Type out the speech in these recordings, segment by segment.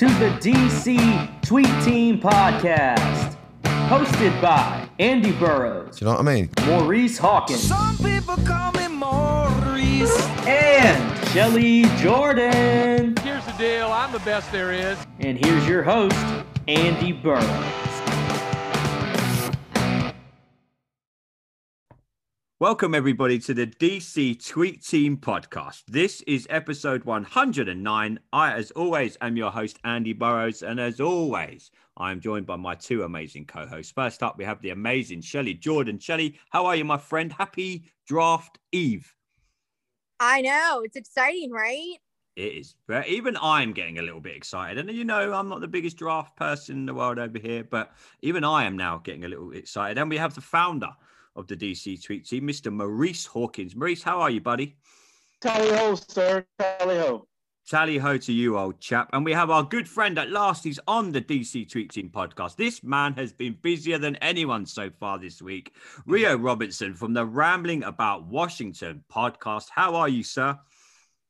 to the DC Tweet Team Podcast, hosted by Andy Burrows. Do you know what I mean? Maurice Hawkins. Some people call me Maurice. And Shelly Jordan. Here's the deal I'm the best there is. And here's your host, Andy Burrows. Welcome, everybody, to the DC Tweet Team podcast. This is episode 109. I, as always, am your host, Andy Burrows. And as always, I am joined by my two amazing co hosts. First up, we have the amazing Shelly Jordan. Shelly, how are you, my friend? Happy draft eve. I know. It's exciting, right? It is. Even I'm getting a little bit excited. And you know, I'm not the biggest draft person in the world over here, but even I am now getting a little excited. And we have the founder of the DC Tweet Team, Mr. Maurice Hawkins. Maurice, how are you, buddy? Tally ho, sir. Tally ho. Tally ho to you, old chap. And we have our good friend at last. He's on the DC Tweet Team podcast. This man has been busier than anyone so far this week. Rio Robinson from the Rambling About Washington podcast. How are you, sir?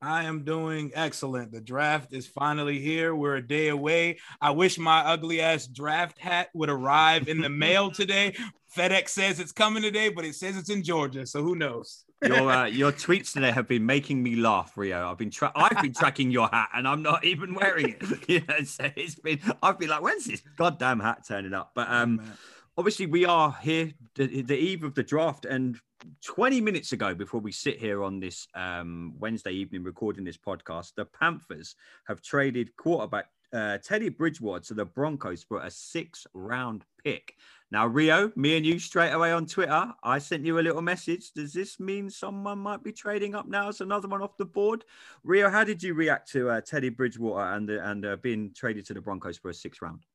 I am doing excellent. The draft is finally here. We're a day away. I wish my ugly ass draft hat would arrive in the mail today. FedEx says it's coming today, but it says it's in Georgia. So who knows? Your uh, your tweets today have been making me laugh, Rio. I've been tra- I've been tracking your hat, and I'm not even wearing it. You know, so it's been I've been like, when's this goddamn hat turning up? But um, oh, obviously we are here the, the eve of the draft, and 20 minutes ago, before we sit here on this um, Wednesday evening recording this podcast, the Panthers have traded quarterback uh, Teddy Bridgewater to the Broncos for a six round pick. Now, Rio, me and you straight away on Twitter, I sent you a little message. Does this mean someone might be trading up now as another one off the board? Rio, how did you react to uh, Teddy Bridgewater and, and uh, being traded to the Broncos for a six round?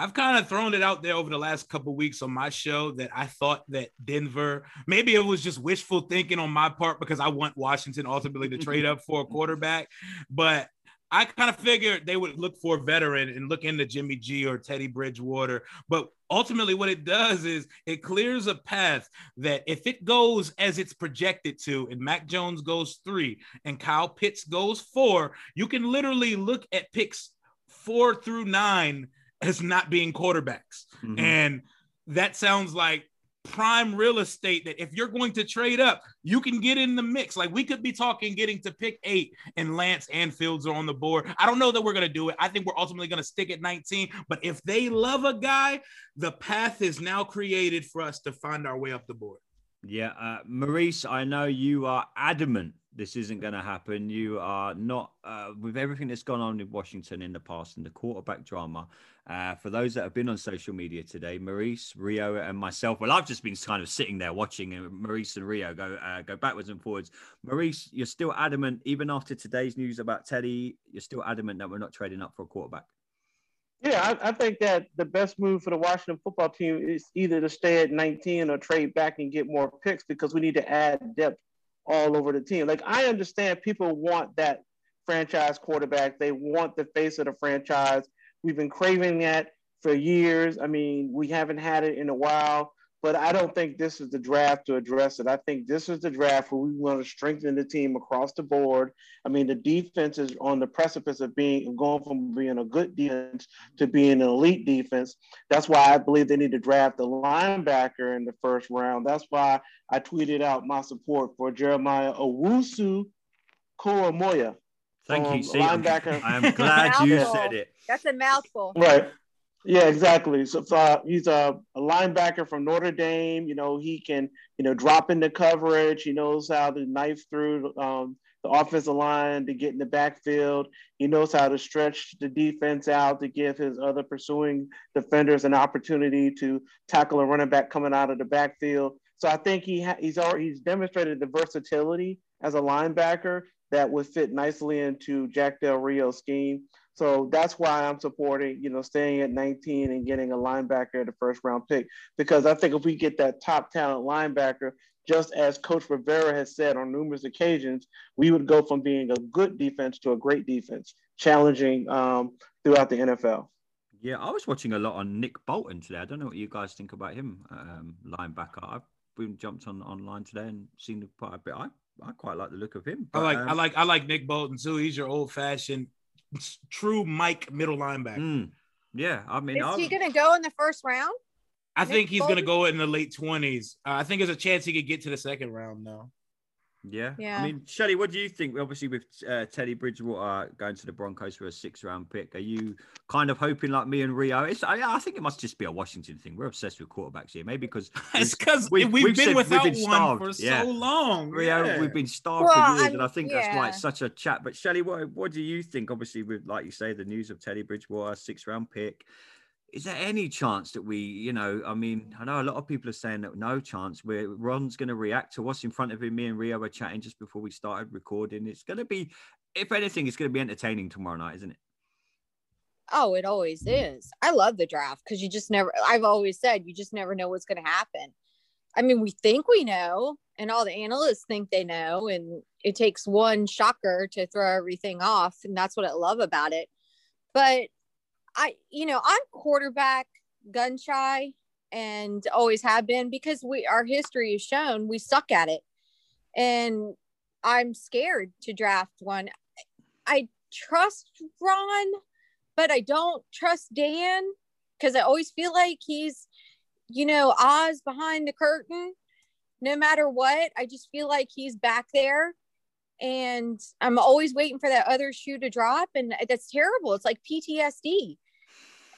I've kind of thrown it out there over the last couple weeks on my show that I thought that Denver, maybe it was just wishful thinking on my part because I want Washington ultimately to trade up for a quarterback. But I kind of figured they would look for a veteran and look into Jimmy G or Teddy Bridgewater. But ultimately, what it does is it clears a path that if it goes as it's projected to, and Mac Jones goes three and Kyle Pitts goes four, you can literally look at picks four through nine as not being quarterbacks. Mm-hmm. And that sounds like prime real estate that if you're going to trade up, you can get in the mix. Like we could be talking getting to pick eight and Lance and Fields are on the board. I don't know that we're going to do it. I think we're ultimately going to stick at 19. But if they love a guy, the path is now created for us to find our way up the board. Yeah. Uh, Maurice, I know you are adamant this isn't going to happen. You are not, uh, with everything that's gone on in Washington in the past and the quarterback drama. Uh, for those that have been on social media today, Maurice, Rio, and myself. Well, I've just been kind of sitting there watching Maurice and Rio go uh, go backwards and forwards. Maurice, you're still adamant, even after today's news about Teddy, you're still adamant that we're not trading up for a quarterback. Yeah, I, I, think that the best move for the Washington football team is either to stay at 19 or trade back and get more picks because we need to add depth all over the team. Like I understand people want that franchise quarterback. They want the face of the franchise. We've been craving that for years. I mean, we haven't had it in a while, but I don't think this is the draft to address it. I think this is the draft where we want to strengthen the team across the board. I mean, the defense is on the precipice of being going from being a good defense to being an elite defense. That's why I believe they need to draft a linebacker in the first round. That's why I tweeted out my support for Jeremiah Owusu Koramoah. Thank um, you. See, linebacker. I am glad you said it. That's a mouthful. Right. Yeah, exactly. So uh, he's a, a, linebacker from Notre Dame. You know, he can, you know, drop into coverage. He knows how to knife through um, the offensive line to get in the backfield. He knows how to stretch the defense out to give his other pursuing defenders an opportunity to tackle a running back coming out of the backfield. So I think he ha- he's already he's demonstrated the versatility as a linebacker that would fit nicely into Jack Del Rio's scheme. So that's why I'm supporting, you know, staying at 19 and getting a linebacker at the first round pick. Because I think if we get that top talent linebacker, just as Coach Rivera has said on numerous occasions, we would go from being a good defense to a great defense, challenging um, throughout the NFL. Yeah, I was watching a lot on Nick Bolton today. I don't know what you guys think about him, um, linebacker. I've been jumped on online today and seen quite a bit. I I quite like the look of him. But, I like um, I like I like Nick Bolton too. He's your old fashioned true Mike middle linebacker. Mm. Yeah, I mean, Is I'm- he gonna go in the first round? I Nick think he's going to go in the late 20s. Uh, I think there's a chance he could get to the second round, though. Yeah. Yeah. I mean, Shelly, what do you think? Obviously, with uh, Teddy Bridgewater going to the Broncos for a six round pick, are you kind of hoping like me and Rio? It's, I, I think it must just be a Washington thing. We're obsessed with quarterbacks here. Maybe because It's because we- we've, we've been said- we've without been one for yeah. so long. Rio, Yeah. we've been starved Well, for years, and I think that's why like such a chat. But Shelly, what what do you think? Obviously, with like you say, the news of Teddy Bridgewater, six round pick. Is there any chance that we, you know, I mean, I know a lot of people are saying that no chance. Where Ron's going to react to what's in front of him. Me and Rio were chatting just before we started recording. It's going to be, if anything, it's going to be entertaining tomorrow night, isn't it? Oh, it always is. I love the draft because you just never. I've always said you just never know what's gonna happen. I mean, we think we know, and all the analysts think they know, and it takes one shocker to throw everything off, and that's what I love about it. But I, you know, I'm quarterback gun shy and always have been because we our history has shown we suck at it. And I'm scared to draft one. I trust Ron, but I don't trust Dan because I always feel like he's, you know, Oz behind the curtain. No matter what, I just feel like he's back there. And I'm always waiting for that other shoe to drop. And that's terrible. It's like PTSD.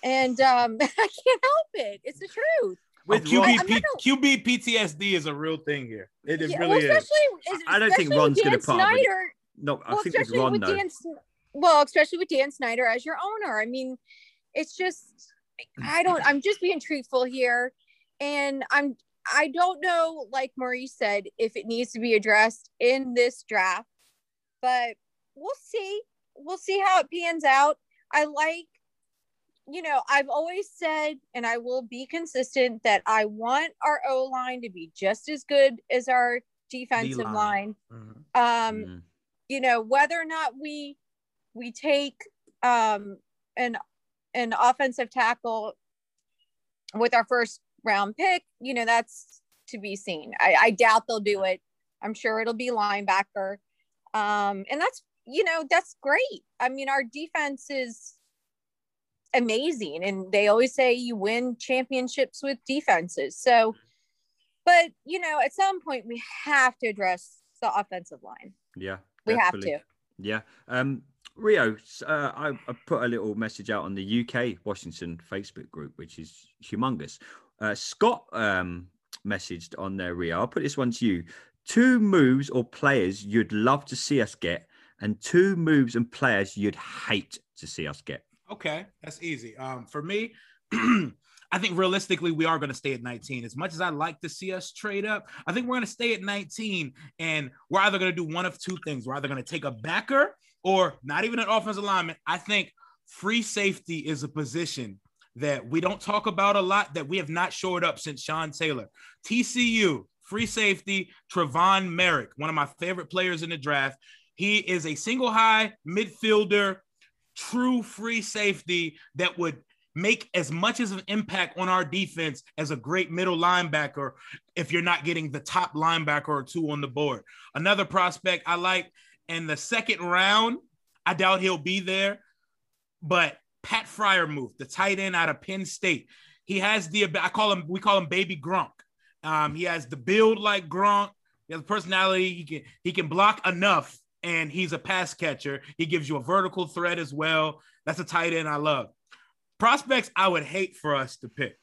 And um, I can't help it. It's the truth. With QB, Ron- I'm QB PTSD is a real thing here. It, it Yeah, really well, is. especially, I don't think especially Ron's gonna Dan put up with it. Snyder, no, I well, think with especially Ron with though. Dan, well, especially with Dan Snyder as your owner. I mean, it's just I don't. I'm just being truthful here, and I'm. I don't know, like Maurice said, if it needs to be addressed in this draft, but we'll see. We'll see how it pans out. I like, you know, I've always said, and I will be consistent that I want our O line to be just as good as our defensive D-line. line Mhm. um Mm. you know whether or not we we take um an an offensive tackle with our first round pick you know that's to be seen i, I doubt they'll do it i'm sure it'll be linebacker um and that's you know that's great i mean our defense is amazing and they always say you win championships with defenses so but you know at some point we have to address the offensive line Yeah, we have to Yeah. Um, Rio, uh, I, I put a little message out on the UK Washington Facebook group, which is humongous. Uh, Scott um, messaged on there, Rio. I'll put this one to you. Two moves or players you'd love to see us get, and two moves and players you'd hate to see us get. Okay, that's easy. Um, for me, I think realistically we are going to stay at 19. As much as I like to see us trade up, I think we're going to stay at 19, and we're either going to do one of two things. We're either going to take a backer or not even an offensive lineman. I think free safety is a position that we don't talk about a lot that we have not shored up since Sean Taylor. TCU free safety Trevon Moehrig, one of my favorite players in the draft. He is a single high midfielder true free safety that would make as much as an impact on our defense as a great middle linebacker if you're not getting the top linebacker or two on the board. Another prospect I like in the second round, I doubt he'll be there, but Pat Freiermuth, the tight end out of Penn State. He has the I call him we call him baby Gronk. Um, he has the build like Gronk. He has a personality. He can he can block enough and he's a pass catcher. He gives you a vertical threat as well. That's a tight end I love. Prospects I would hate for us to pick.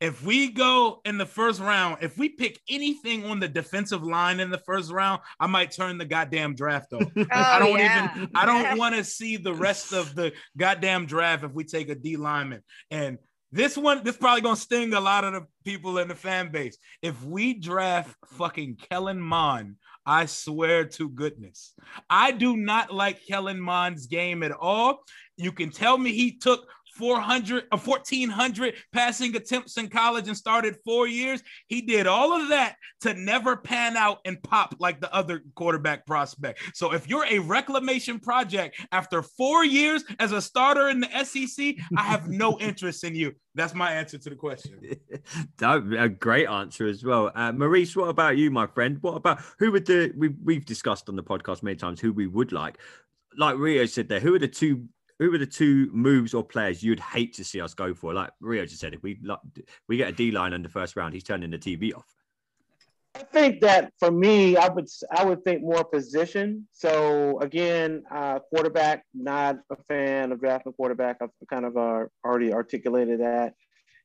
If we go in the first round, if we pick anything on the defensive line in the first round, I might turn the goddamn draft off. I Oh, don't yeah. even I don't want to see the rest of the goddamn draft if we take a D lineman. And this one, this probably gonna sting a lot of the people in the fan base. If we draft fucking Kellen Mond, I swear to goodness, I do not like Kellen Mond's game at all. You can tell me he took 400 or 1400 passing attempts in college and started four years. He did all of that to never pan out and pop like the other quarterback prospect. So if you're a reclamation project after four years as a starter in the SEC, I have no interest in you. That's my answer to the question. that a great answer as well. Uh, Maurice, what about you, my friend? What about who would the we we've discussed on the podcast many times who we would like. Like Rio said there, who are the two who are the two moves or players you'd hate to see us go for? Like Rio just said, if we like, we get a D line in the first round, he's turning the TV off. I think that for me, I would I would think more position. So again, uh, quarterback, not a fan of drafting quarterback. I've kind of uh, already articulated that.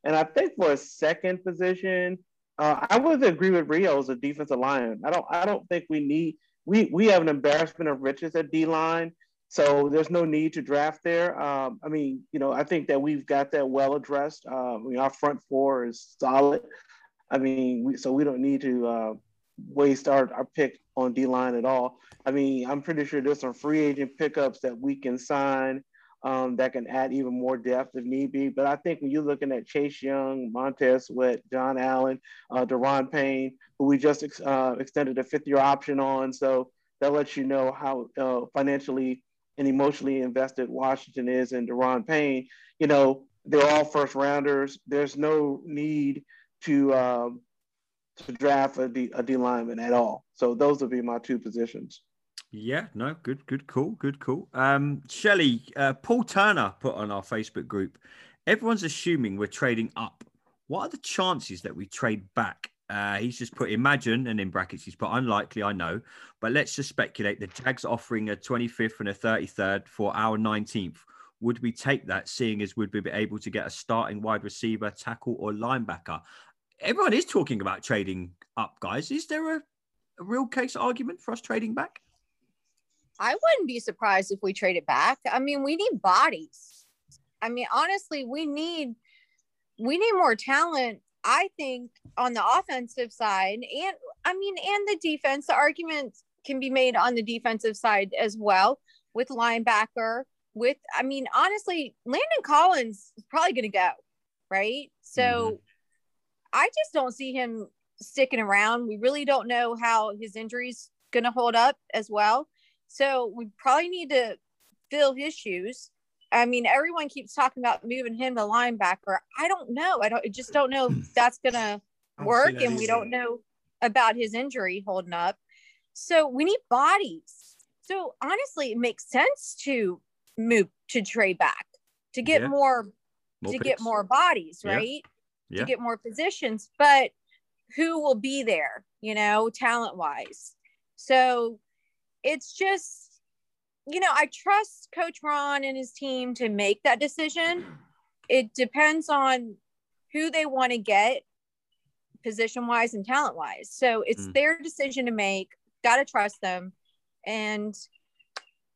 And I think for a second position, uh, I would agree with Rio as a defensive line. I don't I don't think we need we we have an embarrassment of riches at D line. So there's no need to draft there. Um, I mean, you know, I think that we've got that well addressed. Uh, I mean, our front four is solid. I mean, we, so we don't need to uh, waste our, our pick on D line at all. I mean, I'm pretty sure there's some free agent pickups that we can sign um, that can add even more depth if need be. But I think when you're looking at Chase Young, Montez Sweat, John Allen, uh, Daron Payne, who we just ex- uh, extended a fifth year option on, so that lets you know how uh, financially and emotionally invested Washington is in Daron Payne, you know, they're all first rounders. There's no need to um, to draft a D, a D lineman at all. So those would be my two positions. Yeah, no, good, good, cool, good, cool. Um, Shelley, uh, Paul Turner put on our Facebook group. Everyone's assuming we're trading up. What are the chances that we trade back? Uh, he's just put imagine, and in brackets, he's put unlikely, I know, but let's just speculate. The Jags offering a 25th and a 33rd for our 19th. Would we take that, seeing as we'd be able to get a starting wide receiver, tackle, or linebacker? Everyone is talking about trading up, guys. Is there a, a real case argument for us trading back? I wouldn't be surprised if we traded back. I mean, we need bodies. I mean, honestly, we need we need more talent I think on the offensive side, and I mean, and the defense, the argument can be made on the defensive side as well with linebacker. With, I mean, honestly, Landon Collins is probably going to go, right? So mm-hmm. I just don't see him sticking around. We really don't know how his injuries going to hold up as well. So we probably need to fill his shoes. I mean, everyone keeps talking about moving him to linebacker. I don't know. I don't I just don't know if that's gonna work, and we don't know about his injury holding up. So we need bodies. So honestly, it makes sense to move to trade back to get yeah. more, more, to picks. get more bodies, right? Yeah. Yeah. To get more positions, but who will be there, you know, talent wise. So it's just you know, I trust Coach Ron and his team to make that decision. It depends on who they want to get position wise and talent wise. So it's mm. their decision to make. Got to trust them. And,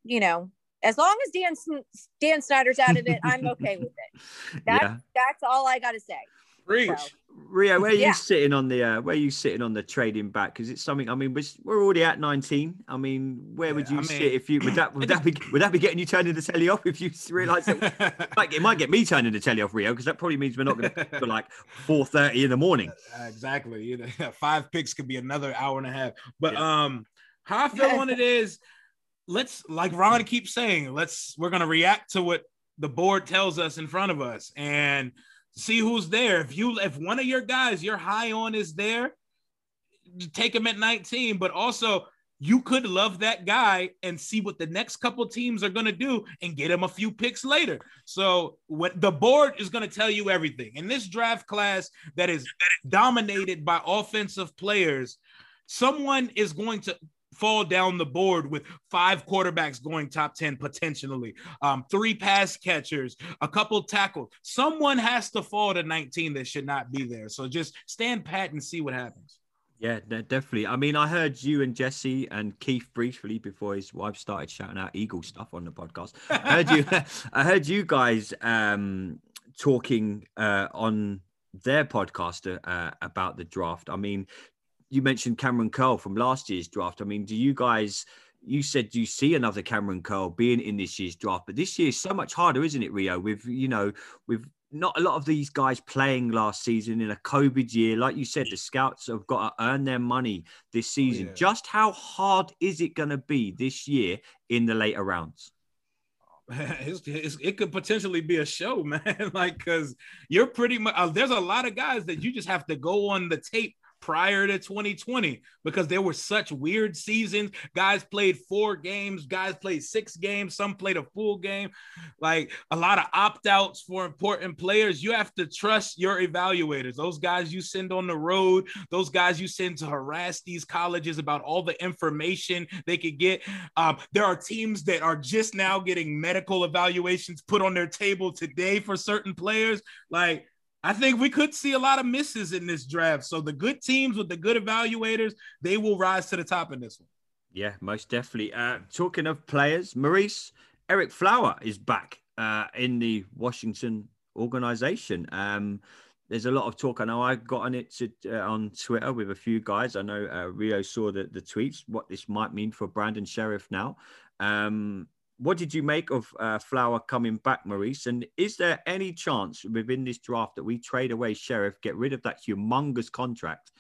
you know, as long as Dan Dan Snyder's out of it, I'm okay with it. That's yeah. that's all I got to say. Preach. So, Rio, where are yeah. you sitting on the uh, where are you sitting on the trading back? Because it's something. I mean, we're, we're already at 19. I mean, where yeah, would you I mean, sit if you would that would that be would that be getting you turning the telly off if you realise that it might, it might get me turning the telly off, Rio? Because that probably means we're not going to go like 4:30 in the morning. Uh, exactly. You know, five picks could be another hour and a half. But yeah. um, how I feel on it is, let's like Ron keeps saying, let's we're gonna react to what the board tells us in front of us and see who's there. If you if one of your guys you're high on is there, take him at 19. But also you could love that guy and see what the next couple teams are going to do and get him a few picks later. So what the board is going to tell you everything. In this draft class that is dominated by offensive players, someone is going to fall down the board with five quarterbacks going top 10 potentially, um, three pass catchers, a couple tackles. Someone has to fall to 19 that should not be there. So just stand pat and see what happens. Yeah, definitely. I mean, I heard you and Jesse and Keith briefly before his wife started shouting out Eagle stuff on the podcast. I heard you. I heard you guys um, talking uh, on their podcast uh, about the draft. I mean, you mentioned Kamren Curl from last year's draft. I mean, do you guys? You said do you see another Kamren Curl being in this year's draft, but this year is so much harder, isn't it, Rio? With you know, with not a lot of these guys playing last season in a COVID year. Like you said, the scouts have got to earn their money this oh, season. Yeah. Just how hard is it going to be this year in the later rounds? It's, it's, it could potentially be a show, man. like, because you're pretty much, uh, there's a lot of guys that you just have to go on the tape prior to 2020 because there were such weird seasons. Guys played four games, guys played six games, some played a full game. Like a lot of opt outs for important players. You have to trust your evaluators. Those guys you send on the road, those guys you send to harass these colleges about all the information they could get. Um, there are teams that are just now getting medical evaluations put on their table today for certain players. Like, I think we could see a lot of misses in this draft. So the good teams with the good evaluators, they will rise to the top in this one. Yeah, most definitely. Uh, talking of players, Maurice, Ereck Flower is back uh, in the Washington organization. Um, there's a lot of talk. I know I got on it to, uh, on Twitter with a few guys. I know uh, Rio saw the, the tweets, what this might mean for Brandon Scherff now. Um, what did you make of uh, Flower coming back, Maurice? And is there any chance within this draft that we trade away Scherff, get rid of that humongous contract,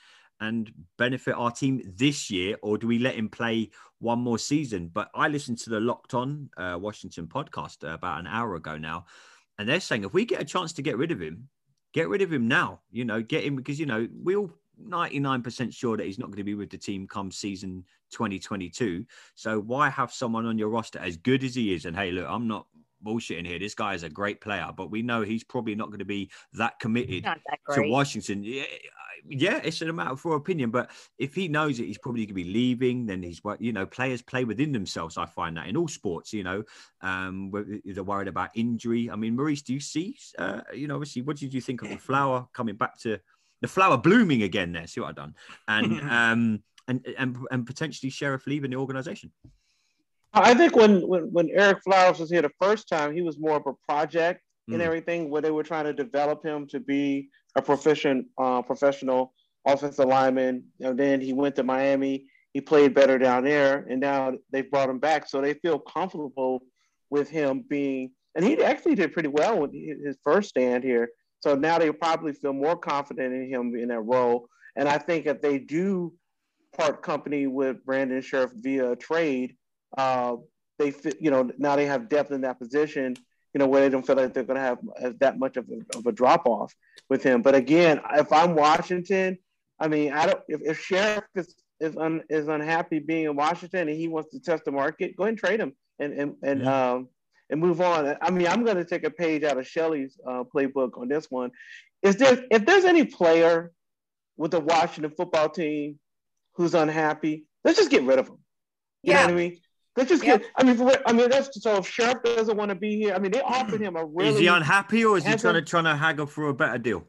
and benefit our team this year, or do we let him play one more season? But I listened to the Locked On uh, Washington podcast about an hour ago now, and they're saying if we get a chance to get rid of him, get rid of him now. You know, get him because you know we all 99% sure that he's not going to be with the team come season 2022. So why have someone on your roster as good as he is? And hey, look, I'm not bullshitting here. This guy is a great player, but we know he's probably not going to be that committed that to. Washington. Yeah, yeah, it's a matter for opinion, but if he knows that he's probably going to be leaving, then he's what you know. Players play within themselves. I find that in all sports, you know, um, they're worried about injury. I mean, Maurice, do you see, uh, you know, obviously, what did you think of the flower coming back to the flower blooming again? There, see what I've done, and um, and and and potentially Scherff leaving the organization. I think when, when when Ereck Flowers was here the first time, he was more of a project and Mm. everything, where they were trying to develop him to be a proficient uh, professional offensive lineman. And then he went to Miami. He played better down there, and now they've brought him back, so they feel comfortable with him being. And he actually did pretty well with his first stand here. So now they probably feel more confident in him in that role. And I think if they do part company with Brandon Scherff via trade, uh, they fit, you know, now they have depth in that position, you know, where they don't feel like they're going to have uh, that much of a, of a drop off with him. But again, if I'm Washington, I mean, I don't, if, if Scherff is, is, un, is unhappy being in Washington and he wants to test the market, go ahead and trade him and, and, and, um, and move on. I mean, I'm going to take a page out of Shelley's uh, playbook on this one. Is there, if there's any player with the Washington football team who's unhappy, let's just get rid of him. You know Yeah. what I mean? Let's just Yep. get. I mean, for, real- I mean, that's so. If Scherff doesn't want to be here, I mean, they offered him a really. is he unhappy or is he Hasn't- trying to trying to haggle for a better deal?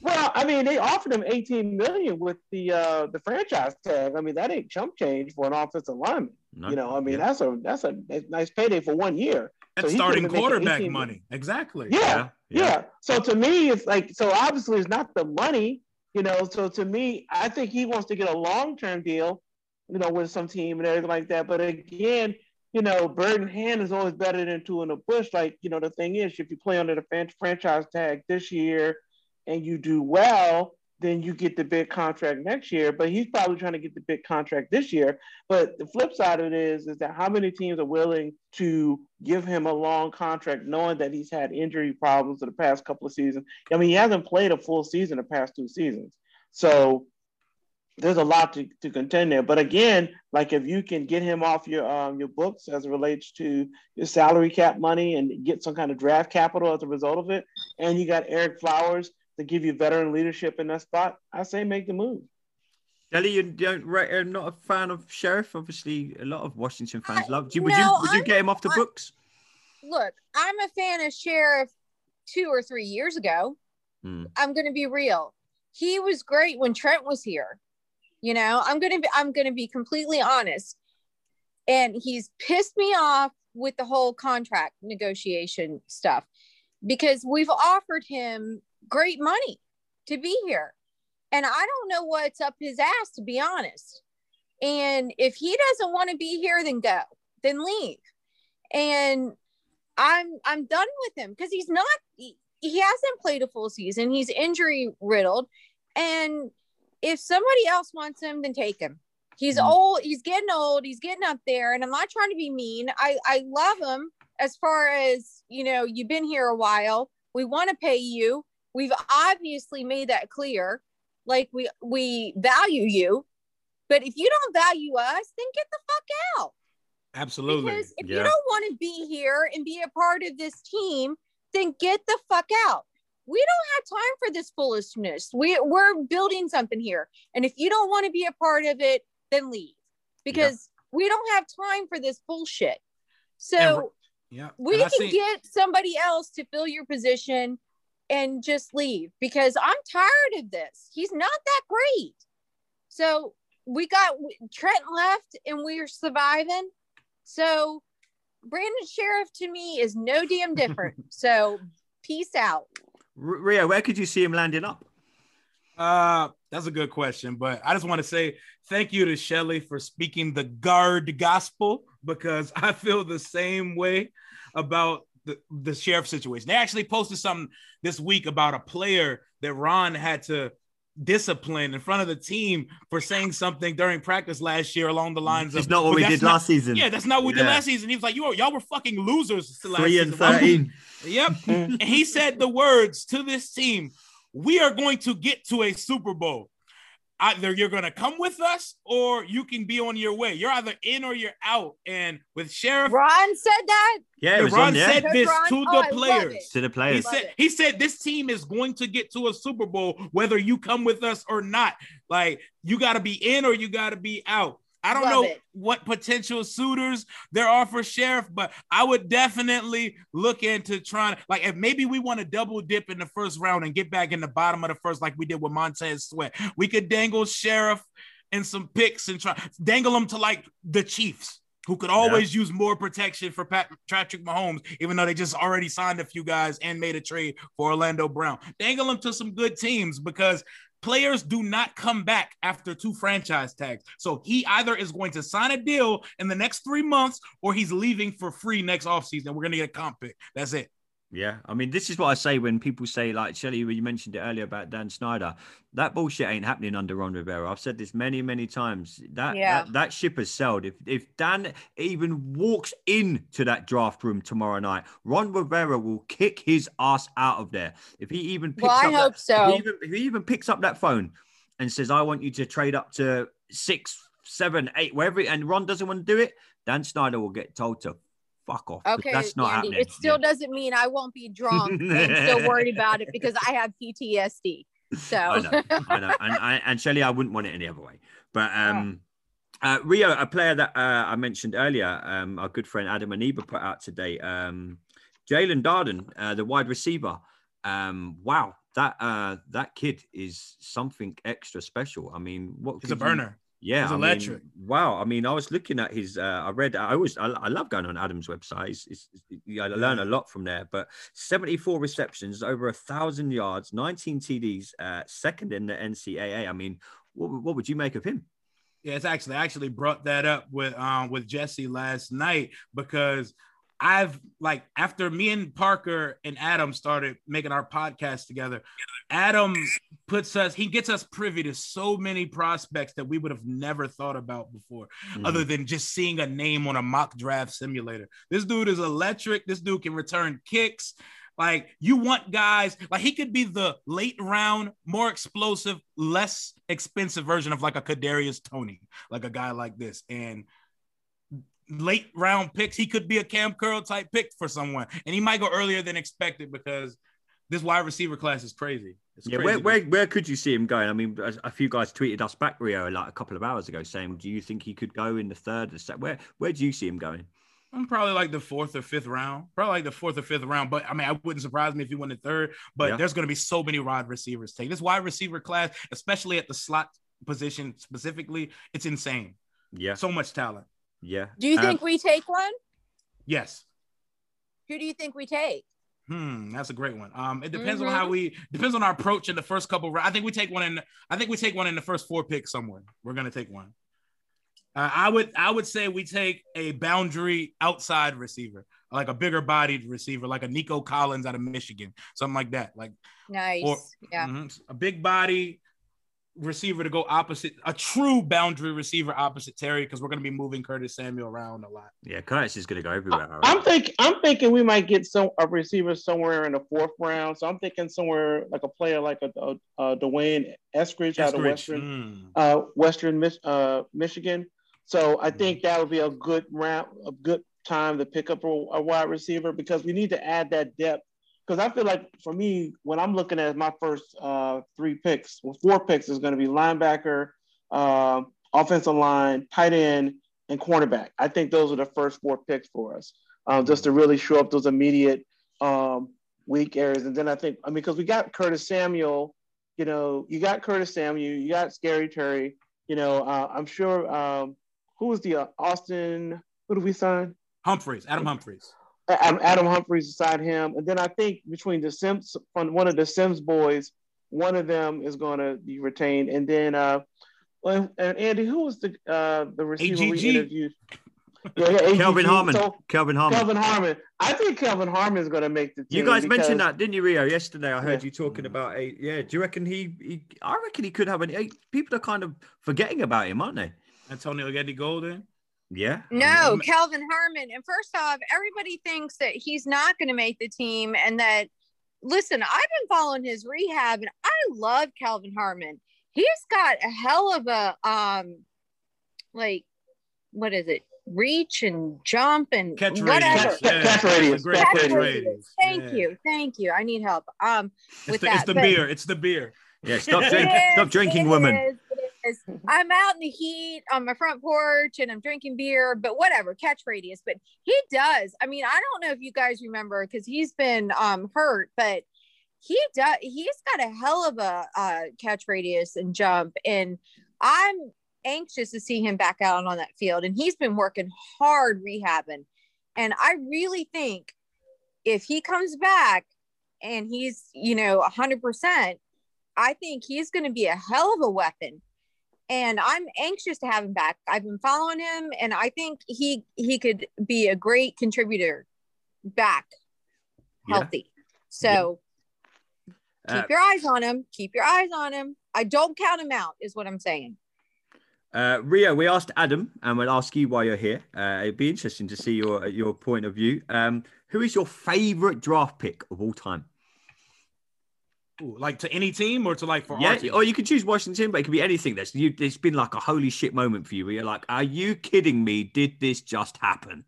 Well, I mean, they offered him 18 million with the uh the franchise tag. I mean, that ain't chump change for an offensive lineman. No. You know, I mean, Yeah. that's a that's a nice payday for one year. That's So starting could've been making quarterback money. Exactly. Yeah, yeah. So to me, it's like so obviously it's not the money, you know. So to me, I think he wants to get a long term deal, you know, with some team and everything like that. But again, you know, bird in hand is always better than two in the bush. Like, you know, the thing is, if you play under the franchise tag this year and you do well, then you get the big contract next year. But he's probably trying to get the big contract this year. But the flip side of it is, is that how many teams are willing to give him a long contract, knowing that he's had injury problems in the past couple of seasons? I mean, he hasn't played a full season the past two seasons. So there's a lot to, to contend there. But again, like if you can get him off your um, your books as it relates to your salary cap money and get some kind of draft capital as a result of it, and you got Ereck Flowers to give you veteran leadership in that spot, I say make the move. Kelly, you don't rate, are not a fan of Scherff. Obviously, a lot of Washington fans I- love. Do you, would you would you I'm- get him off the I- books? Look, I'm a fan of Scherff two or three years ago. Hmm. I'm going to be real. He was great when Trent was here. You know, I'm going to be I'm going to be completely honest. And he's pissed me off with the whole contract negotiation stuff because we've offered him great money to be here. And I don't know what's up his ass to be honest. And if he doesn't want to be here then go. Then leave. And I'm I'm done with him because he's not he, he hasn't played a full season. He's injury riddled. And if somebody else wants him, then take him. He's Mhm. old, he's getting old, he's getting up there. And I'm not trying to be mean. I, I love him as far as you know, you've been here a while. We want to pay you. We've obviously made that clear. like we we value you. But if you don't value us, then get the fuck out. Absolutely. Because if you don't want to be here and be a part of this team, then get the fuck out. We don't have time for this foolishness. We, we're building something here. And if you don't want to be a part of it, then leave because we don't have time for this bullshit. So yeah. we can get somebody else to fill your position and just leave because I'm tired of this. He's not that great. So we got Trent left and we're surviving. So Brandon Scherff to me is no damn different. so peace out. R- Rio, where could you see him landing up? Uh, that's a good question, but I just want to say thank you to Shelly for speaking the guard gospel because I feel the same way about the, the Scherff situation. They actually posted something this week about a player that Ron had to discipline in front of the team for saying something during practice last year along the lines It's of not what we did not- last season. Yeah, that's not what we did last season. He was like, "You y'all were fucking losers." last Three and season. Why thirteen. Yep. and he said the words to this team We are going to get to a Super Bowl. Either you're going to come with us or you can be on your way. You're either in or you're out. And with Scherff, Ron said that. Yeah, it Ron on there said this Ron? to Oh, the I players. to the players. Love said it. he said this team is going to get to a Super Bowl whether you come with us or not. Like you got to be in or you got to be out. I don't Love know it. what potential suitors there are for Scherff, but I would definitely look into trying like if maybe we want to double dip in the first round and get back in the bottom of the first, like we did with Montez Sweat. We could dangle Scherff and some picks and try dangle them to like the Chiefs. Who could always use more protection for Pat, Patrick Mahomes, even though they just already signed a few guys and made a trade for Orlando Brown. Dangle them to some good teams because players do not come back after two franchise tags. So he either is going to sign a deal in the next three months or he's leaving for free next offseason. We're going to get a comp pick. That's it. Yeah, I mean, this is what I say when people say, like Shelly, when you mentioned it earlier about Dan Snyder, that bullshit ain't happening under Ron Rivera. I've said this many, many times. That Yeah. that, that ship has sailed. If if Dan even walks into that draft room tomorrow night, Ron Rivera will kick his ass out of there. If he even picks Well, I up hope that, so. If he, even, if he even picks up that phone and says, "I want you to trade up to six, seven, eight, wherever," and Ron doesn't want to do it, Dan Snyder will get told to fuck off. 'cause Okay, that's not Andy. happening. It still Yeah. doesn't mean I won't be drunk and still worried about it because I have PTSD. So I know, I know, and I, and Shelley, I wouldn't want it any other way. But um, uh, Rio, a player that uh, I mentioned earlier, um, our good friend Adam Aniba put out today, um, Jaelon Darden, uh, the wide receiver. Um, wow, that uh, that kid is something extra special. I mean, what He's a could you- burner. Yeah, I mean, electric. wow. I mean, I was looking at his. Uh, I read. I always. I, I love going on Adam's website. It's, it's, it's- I learn a lot from there. But seventy-four receptions, over a thousand yards, nineteen TDs, uh, second in the NCAA. I mean, what, what would you make of him? Yeah, it's actually I actually brought that up with um with Jesse last night because I've like after me and Parker and Adam started making our podcast together, Adam puts us he gets us privy to so many prospects that we would have never thought about before, mm-hmm. other than just seeing a name on a mock draft simulator. This dude is electric. This dude can return kicks. Like you want guys like he could be the late round, more explosive, less expensive version of like a Kadarius Toney, like a guy like this. And late round picks, he could be a Kam Curl type pick for someone, and he might go earlier than expected because this wide receiver class is crazy. It's Yeah, crazy. where, where where could you see him going? I mean, a, few guys tweeted us back, Rio, like a couple of hours ago, saying, "Do you think he could go in the third or set? Where where do you see him going?" I'm probably like the fourth or fifth round, probably like the fourth or fifth round. But I mean, I wouldn't surprise me if he went the third. But Yeah. there's going to be so many wide receivers take this wide receiver class, especially at the slot position specifically. It's insane. Yeah, So much talent. Yeah. do you think we take one? Yes. Who do you think we take? Hmm, that's a great one. Um, it depends on Mhm. how we depends on our approach in the first couple. rounds. I think we take one in. I think we take one in the first four picks somewhere. We're gonna take one. Uh, I would I would say we take a boundary outside receiver, like a bigger bodied receiver, like a Nico Collins out of Michigan, something like that. Like Nice. Or- yeah. mhm, a big body, receiver to go opposite a true boundary receiver opposite Terry because we're going to be moving Curtis Samuel around a lot. Yeah, Curtis is going to go everywhere. I'm thinking. I'm thinking we might get some a receiver somewhere in the fourth round. So I'm thinking somewhere like a player like a, a, a D'Wayne Eskridge, out of Western mm. uh, Western uh, Michigan. So I Mm. think that would be a good round, a good time to pick up a, a wide receiver because we need to add that depth. Because I feel like for me, when I'm looking at my first uh, three picks, well, four picks is going to be linebacker, uh, offensive line, tight end, and cornerback. I think those are the first four picks for us, um, just to really show up those immediate um, weak areas. And then I think, I mean, because we got Curtis Samuel, you know, you got Curtis Samuel, you got Scary Terry, you know, uh, I'm sure. Um, who was the uh, Austin? Who did we sign? Humphries, Adam Humphries. Adam, Adam Humphries beside him, and then I think between the Sims, from one of the Sims boys, one of them is going to be retained, and then uh, well, and Andy, who was the uh the receiver we interviewed? Yeah, yeah, AGG. Kelvin Harmon. So, Kelvin Harmon. Kelvin Harmon. I think Kelvin Harmon is going to make the team. You guys because- mentioned that, didn't you, Rio? Yesterday, I heard Yeah. you talking about a. Yeah, do you reckon he? he I reckon he could have an. People are kind of forgetting about him, aren't they? Antonio Gandy-Golden. Yeah. No, Calvin Harmon. And first off, everybody thinks that he's not going to make the team and that listen, I've been following his rehab and I love Calvin Harmon. He's got a hell of a um like what is it? Reach and jump and Catch whatever. radius. Catch- catch radius, great catch catch radius. radius. Thank Yeah. you. Thank you. I need help. Um It's with the, that. it's the but- beer. It's the beer. Yeah. Stop It drinking. Stop is, drinking, it woman. is, it is. I'm out in the heat on my front porch and I'm drinking beer, but whatever, catch radius. But he does. I mean, I don't know if you guys remember because he's been um hurt, but he does. He's got a hell of a uh, catch radius and jump, and I'm anxious to see him back out on that field. And he's been working hard rehabbing, and I really think if he comes back and he's you know 100 percent I think he's going to be a hell of a weapon. And I'm anxious to have him back. I've been following him and I think he he could be a great contributor back Yeah. healthy. So Uh, keep your eyes on him. Keep your eyes on him. I don't count him out is what I'm saying. Uh, Rio, we asked Adam, and we'll ask you why you're here. Uh, it'd be interesting to see your your point of view. Um, who is your favorite draft pick of all time? Ooh, like to any team or to like for yeah, or you can choose Washington, but it could be anything. That's you. It's been like a holy shit moment for you. Where you're like, "Are you kidding me? Did this just happen?"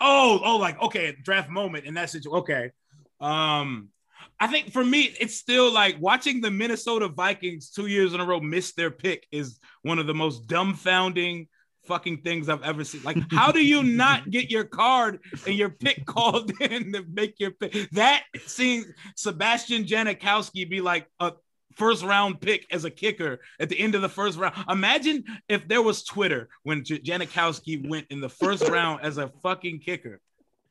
Oh, oh, like okay, draft moment in that situation. Okay. Um, I think for me, it's still like watching the Minnesota Vikings two years in a row miss their pick is one of the most dumbfounding fucking things I've ever seen. Like, how do you not get your card and your pick called in to make your pick? That seeing Sebastian Janikowski be like a first round pick as a kicker at the end of the first round. Imagine if there was Twitter when J- Janikowski went in the first round as a fucking kicker.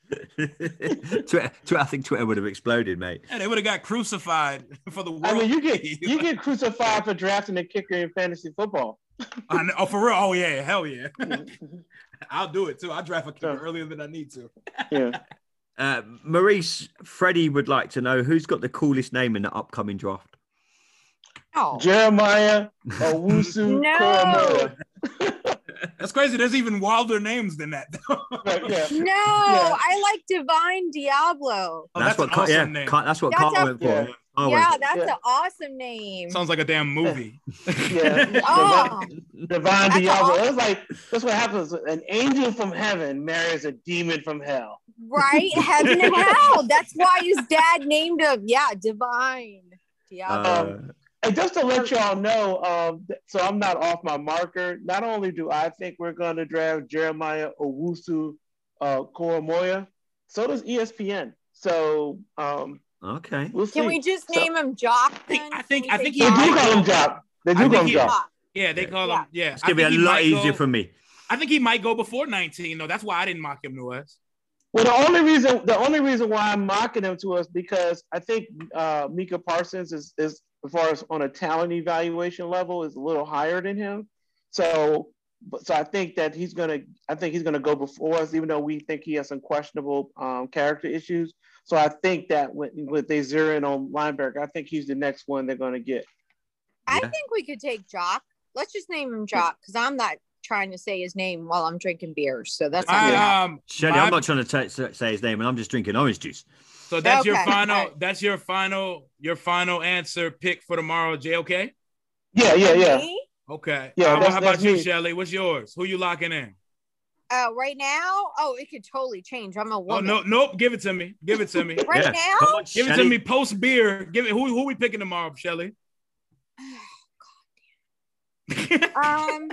Twitter, Twitter, I think Twitter would have exploded, mate. And they would have got crucified for the world. I mean, you get you get crucified for drafting a kicker in fantasy football. I know, oh, for real. Oh yeah, hell yeah. I'll do it too. I'll draft a kicker Sure. earlier than I need to. yeah. Uh, Maurice, Freddie would like to know who's got the coolest name in the upcoming draft. Oh, Jeremiah Owusu No. Koramoah. That's crazy. There's even wilder names than that. Right, yeah. no, I like Divine Deablo. Oh, that's, that's what. an Car- yeah, awesome name. That's what That's Carl a- went for. Yeah. Yeah, that's Yeah. an awesome name. Sounds like a damn movie. Yeah. Oh, Divine Deablo. awesome. It's like that's what happens. An angel from heaven marries a demon from hell. right? Heaven and hell. That's why his dad named him. Yeah, Divine Deablo. Uh, And just to let y'all know, um, so I'm not off my marker. Not only do I think we're going to draft Jeremiah Owusu uh, Koramoah, so does ESPN. So um, okay. we'll see. Can we just So- name him Jock? think- I think- I we think he They do call him Job. They do call him. Jock. Yeah, they call Yeah. him. Yeah, It's gonna be a lot easier go- for me. I think he might go before 19 though. That's why I didn't mock him to us. Well, the only reason the only reason why I'm mocking him to us because I think uh, Micah Parsons is is as far as on a talent evaluation level is a little higher than him. So, but so I think that he's gonna I think he's gonna go before us, even though we think he has some questionable um, character issues. So I think that when, when they zero in on Lineberg, I think he's the next one they're gonna get. I Yeah. think we could take Jock. Let's just name him Jock because I'm not trying to say his name while I'm drinking beer. So that's not I, gonna um, Shelly, my- I'm not trying to t- say his name, and I'm just drinking orange juice. So that's your final. Alright. That's your final. Your final answer pick for tomorrow. JOK. Yeah, yeah, yeah. Okay. Yeah, Uh, how about that's you, me. Shelly? What's yours? Who you locking in? Uh, right now, oh, it could totally change. I'm a Oh no, nope. Give it to me. Give it to me. Right Yeah. now, on, Give it to me post beer. Give it. Who who we picking tomorrow, Shelly? um.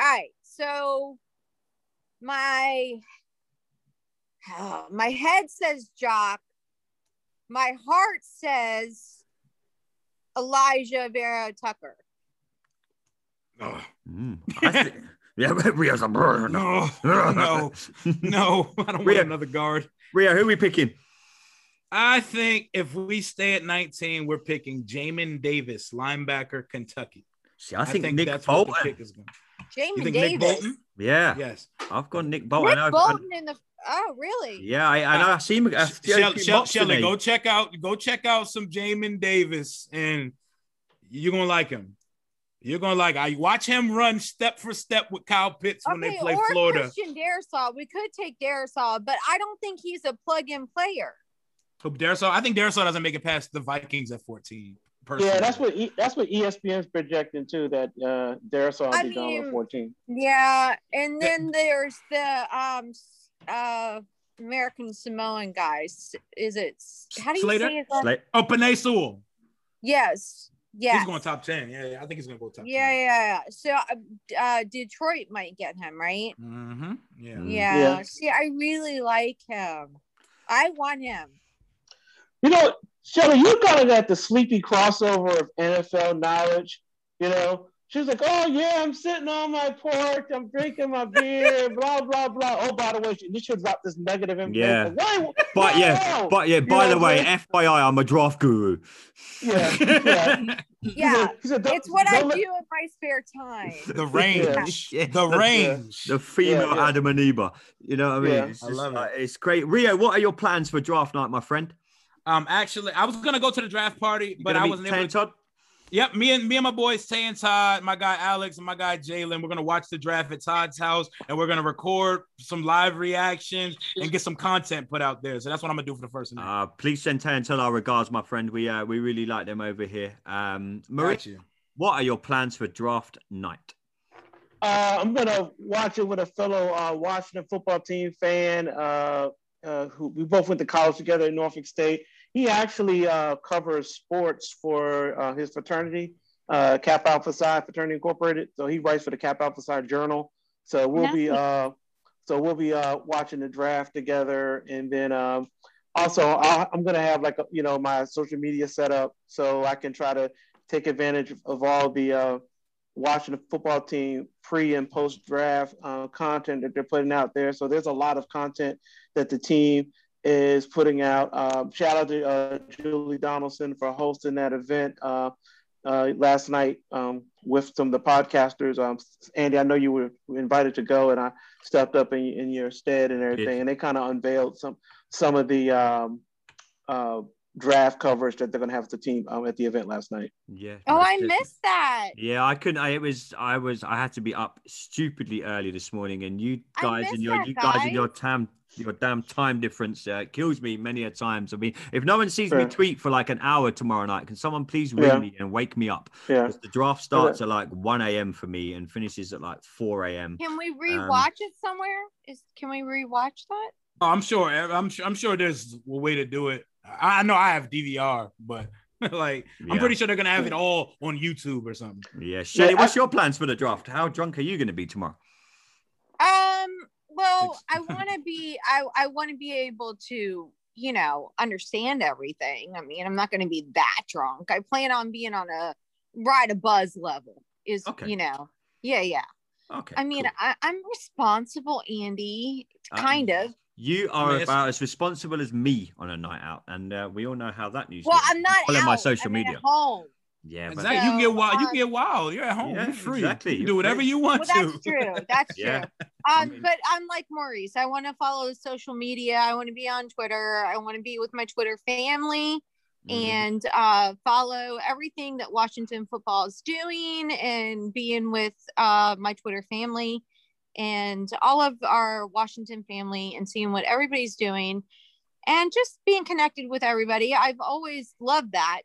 All right, so my my head says Jock. My heart says Alijah Vera-Tucker. Oh, Mm. I thi- yeah, Rio's a brr. no, no, no. I don't want another guard. Rio, who are we picking? I think if we stay at 19, we're picking Jamin Davis, linebacker, Kentucky. See, I think, Nick that's Bolton. what the pick is going. You Jamin think Davis. Nick Bolton? Yeah, Yes. I've got Nick Bolton. Nick I know- Bolton in the oh really? Yeah, I, I know. I see him. Shelly, few mocks Shelly, go check out go check out some Jamin Davis, and you're gonna like him. You're gonna like. I watch him run step for step with Kyle Pitts when they play or Florida. Christian Darrisaw. We could take Darrisaw, but I don't think he's a plug-in player. So Darrisaw, I think Darrisaw doesn't make it past the Vikings at 14. Personally. Yeah, that's what e, that's what ESPN's projecting too. That uh, Darrisaw I will be gone mean- at 14. Yeah, and then there's the um uh American Samoan guys. Is it how do you Slater? say his last- Slate- Oh, Penei Sewell. Yes. Yes. He's going top 10. Yeah, yeah, I think he's gonna go top yeah, yeah, yeah. So uh, uh Detroit might get him, right? Mm-hmm. Yeah. Mm. Yeah. Yeah. See, I really like him. I want him. You know, Shelly, you kind of got the sleepy crossover of NFL knowledge. You know, she was like, "Oh yeah, I'm sitting on my porch, I'm drinking my beer, blah blah blah." Oh, by the way, she, she dropped this negative information. Yeah. Why? But yeah, but yeah. You By know the way, I'm FYI, I'm a draft guru. yeah, yeah. Yeah. said- said, It's what I don't do let- in my spare time. the range. Yeah. The range. The female Yeah, yeah. Adam and Eva. You know what I mean? Yeah. It's I just love like- It's great. Rio, what are your plans for draft night, my friend? Um, actually, I was gonna go to the draft party, You but I wasn't able and to. Todd? Yep, me and me and my boys Tay and Todd, my guy Alex and my guy Jalen. We're gonna watch the draft at Todd's house, and we're gonna record some live reactions and get some content put out there. So that's what I'm gonna do for the first night. Uh, please send Tay and Todd our regards, my friend. We uh, we really like them over here. Um, Marie, Got what are your plans for draft night? Uh, I'm gonna watch it with a fellow uh, Washington football team fan. Uh, uh, who we both went to college together at Norfolk State. He actually uh, covers sports for uh, his fraternity, uh, Kappa Alpha Psi Fraternity Incorporated. So he writes for the Kappa Alpha Psi Journal. So we'll be uh, so we'll be uh, watching the draft together, and then um, also I'll, I'm gonna have like a, you know my social media set up so I can try to take advantage of all the uh, the football team pre and post draft uh, content that they're putting out there. So there's a lot of content that the team is putting out. Um, shout out to uh, Julie Donaldson for hosting that event uh, uh, last night um, with some of the podcasters. Um, Andy, I know you were invited to go, and I stepped up in, in your stead and everything. Yes. And they kind of unveiled some some of the um, uh, draft coverage that they're going to have the team um, at the event last night. Yeah. Oh, I definitely. missed that. Yeah, I couldn't. I it was. I was. I had to be up stupidly early this morning, and you guys and your that, you guys and your time your damn time difference uh, kills me many a times. I mean, if no one sees me tweet for like an hour tomorrow night, can someone please ring Yeah. me and wake me up? Yeah. 'Cause the draft starts at like one a.m. for me and finishes at like four a.m. Can we Um, rewatch it somewhere? Is can we rewatch that? Oh, I'm sure. I'm sure. I'm sure there's a way to do it. I I know I have DVR, but like I'm pretty sure they're gonna have it all on YouTube or something. Yeah, Shelly, Yeah, what's I- your plans for the draft? How drunk are you going to be tomorrow? Um. Well, I want to be. I I want to be able to, you know, understand everything. I mean, I'm not going to be that drunk. I plan on being on a ride a buzz level. Is Okay. you know, yeah, yeah. Okay. I mean, cool. I, I'm responsible, Andy. Uh, Kind of. You are Yes. about as responsible as me on a night out, and uh, we all know how that news. Well, goes. I'm not Follow out. my social I'm media. At home. Yeah, but Exactly. You can get So, wild. You um, can get wild. You're at home. Yeah, You're free. exactly. You can do whatever you want Well, that's true. That's true. Yeah. Um, mean- but I'm like Maurice. I want to follow social media. I want to be on Twitter. I want to be with my Twitter family. Mhm. and uh, follow everything that Washington football is doing and being with uh, my Twitter family and all of our Washington family and seeing what everybody's doing and just being connected with everybody. I've always loved that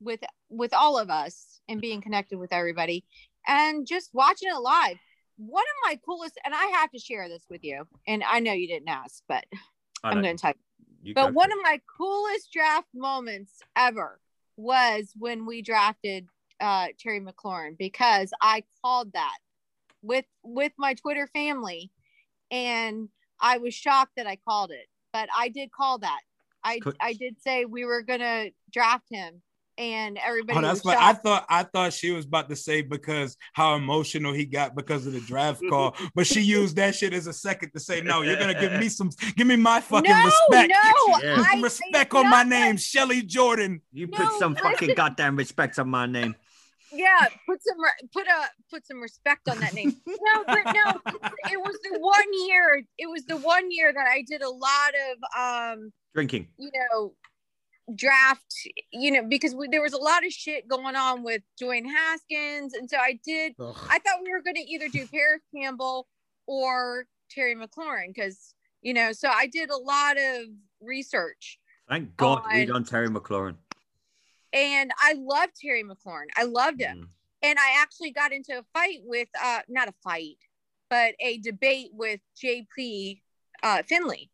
with with all of us and being connected with everybody and just watching it live. One of my coolest, and I have to share this with you, and I know you didn't ask, but I I'm going to tell you. you But one of my coolest draft moments ever was when we drafted uh, Terry McLaurin because I called that with with my Twitter family, and I was shocked that I called it. But I did call that. I Could- I did say we were gonna draft him, and everybody. Oh, that's what I thought. I thought she was about to say because how emotional he got because of the draft call, but she used that shit as a second to say, "No, you're gonna give me some, give me my fucking no, respect, no, Yeah. I, respect I- on my name, Shelly Jordan." You No, put some fucking goddamn respect on my name. Yeah put some put a put some respect on that name no but no it was the one year it was the one year that i did a lot of um Drinking. you know draft you know because we, there was a lot of shit going on with Dwayne Haskins and so I did I thought we were going to either do Parris Campbell or Terry McLaurin because you know so I did a lot of research Thank God Oh, we I- done Terry McLaurin. And I loved Terry McLaurin I loved him Mm. and I actually got into a fight with uh not a fight, but a debate with JP uh Finlay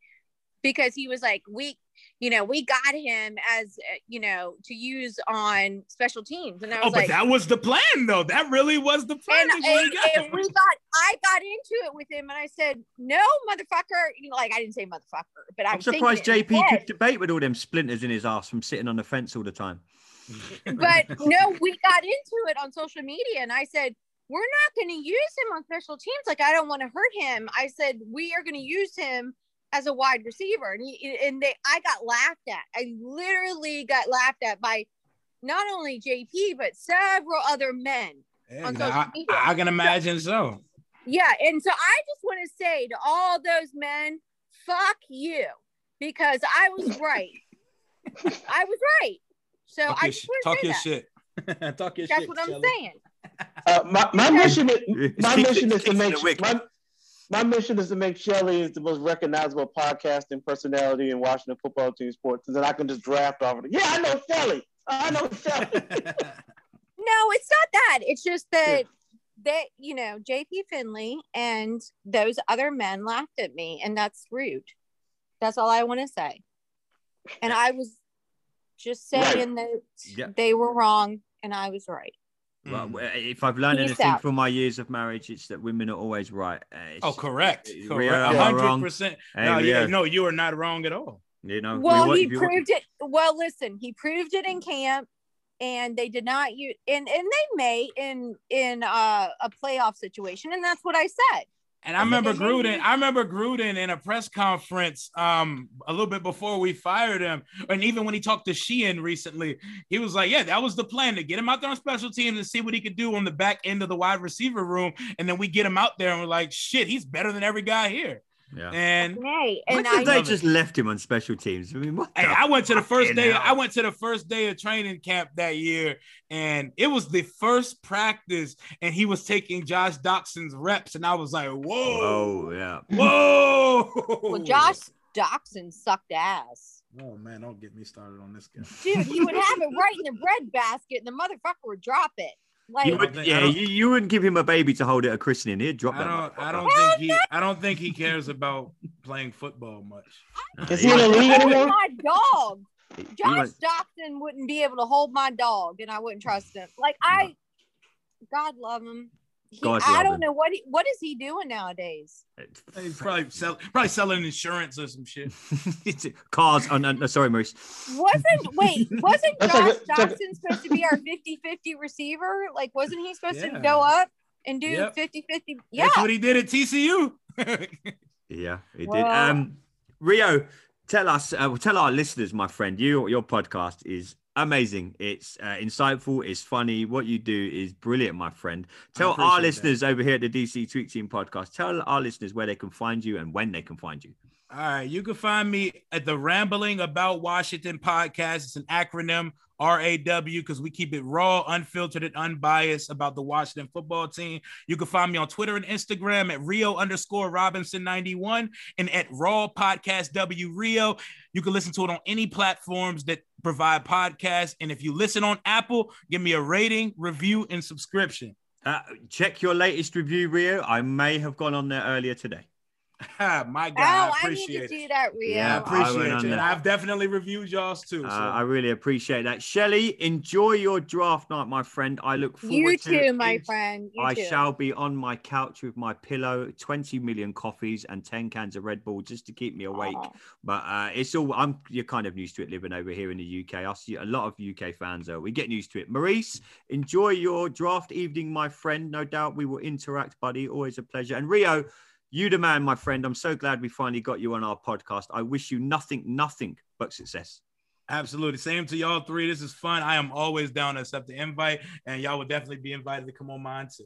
because he was like we you know we got him as uh, you know to use on special teams and I was Oh, but like that was the plan, though. That really was the plan. and, and, got and we got I got into it with him and I said no motherfucker you know like I didn't say motherfucker but I I'm was surprised JP my could debate with all them splinters in his ass from sitting on the fence all the time. but no, we got into it on social media, and I said, We're not going to use him on special teams. Like, I don't want to hurt him. I said, We are going to use him as a wide receiver. And, he, and they, I got laughed at. I literally got laughed at by not only JP, but several other men. Yeah, on social I, media. I can imagine so. Yeah. And so I just want to say to all those men, fuck you, because I was right. I was right. So Talk I your, just sh- want talk to your say that. shit. talk your That's shit. That's what I'm Shelly. saying. Uh, my, my mission is my mission is to make my, my mission is to make Shelly is the most recognizable podcasting personality in Washington football team sports, and then I can just draft off of it. Yeah, I know Shelly. I know Shelly. No, it's not that. It's just that that you know JP Finlay and those other men laughed at me, and that's rude. That's all I want to say. And I was just saying that Yeah. they were wrong and I was right. Well, Mm. if I've learned Peace anything out. from my years of marriage, it's that women are always right. Uh, Oh, correct. Rio, Correct. am I hundred wrong? percent. Hey, No, yeah, no, you are not wrong at all. You know, Well, you want- he if you want- proved it. Well, listen, he proved it in camp, and they did not use and and they may in in uh, a playoff situation, and that's what I said. And I remember Gruden. I remember Gruden in a press conference um a little bit before we fired him, and even when he talked to Sheehan recently, he was like, "Yeah, that was the plan to get him out there on special teams and see what he could do on the back end of the wide receiver room, and then we get him out there and we're like, shit, he's better than every guy here." Yeah. And Hey, Why and did I they love just left him on special teams? I mean, what? Hey, I went to the first day. hell? I went to the first day of training camp that year, and it was the first practice, and he was taking Josh Doctson's reps, and I was like, "Whoa, Oh yeah. whoa!" well, Josh Doctson sucked ass. Oh man, don't get me started on this guy. Dude, he would have it right in the bread basket, and the motherfucker would drop it. Like, You would, think- yeah, you, you wouldn't give him a baby to hold at a christening. He'd drop I don't. I don't think he. I don't think he cares about playing football much. Is he in the league anymore? my dog. He- he Josh went- Doctson wouldn't be able to hold my dog, and I wouldn't trust him. Like I, God love him. He, God I don't him. know what he, what is he doing nowadays. He's probably sell, probably selling insurance or some shit. Cars. Oh, no, no, sorry, Maurice. Wasn't wait, wasn't That's Josh like a- that's like Doctson supposed to be our 50-50 receiver? Like, wasn't he supposed Yeah. to go up and do Yep. 50-50? Yeah. That's what he did at TCU. Yeah, he did. Well- Um, Rio, tell us, uh, tell our listeners, my friend, you your podcast is amazing. It's uh, insightful. It's funny. What you do is brilliant, my friend. Tell our appreciate that. listeners over here at the DC Tweet Team podcast. Tell our listeners where they can find you and when they can find you. All right, you can find me at the Rambling About Washington podcast. It's an acronym RAW because we keep it raw, unfiltered, and unbiased about the Washington football team. You can find me on Twitter and Instagram at Rio underscore Robinson 91 and at Raw Podcast W Rio. You can listen to it on any platforms that provide podcasts. And if you listen on Apple, give me a rating, review, and subscription. Uh, check your latest review, Rio. I may have gone on there earlier today. My God, Oh, I I need appreciate to it. do that, Rio. Yeah, I I appreciate went it. on I've definitely reviewed y'all's too. Uh, I really appreciate that. Shelley, enjoy your draft night, my friend. I look forward to you to too, my friend. You I too. shall be on my couch with my pillow, 20 million coffees and 10 cans of Red Bull just to keep me awake. Aw. But uh, it's all I'm you're kind of used to it living over here in the UK. I see a lot of UK fans are. We're getting used to it. Maurice, enjoy your draft evening, my friend. No doubt we will interact, buddy. Always a pleasure. And Rio, you the man, my friend. I'm so glad we finally got you on our podcast. I wish you nothing, nothing but success. Absolutely. Same to y'all three. This is fun. I am always down to accept the invite, and y'all will definitely be invited to come on mine too.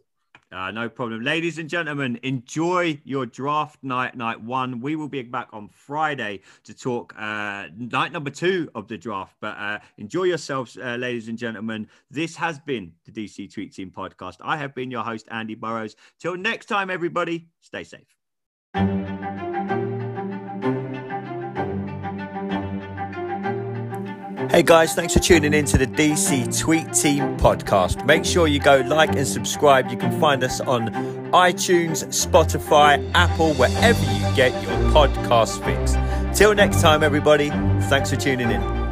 Uh, no problem. Ladies and gentlemen, enjoy your draft night, night one. We will be back on Friday to talk uh, night number two of the draft. But uh, enjoy yourselves, uh, ladies and gentlemen. This has been the DC Tweet Team podcast. I have been your host, Andy Burrows. Till next time, everybody, stay safe. Hey guys, thanks for tuning in to the DC Tweet Team podcast. Make sure you go like and subscribe. You can find us on iTunes, Spotify, Apple, wherever you get your podcast fix. Till next time, everybody, thanks for tuning in.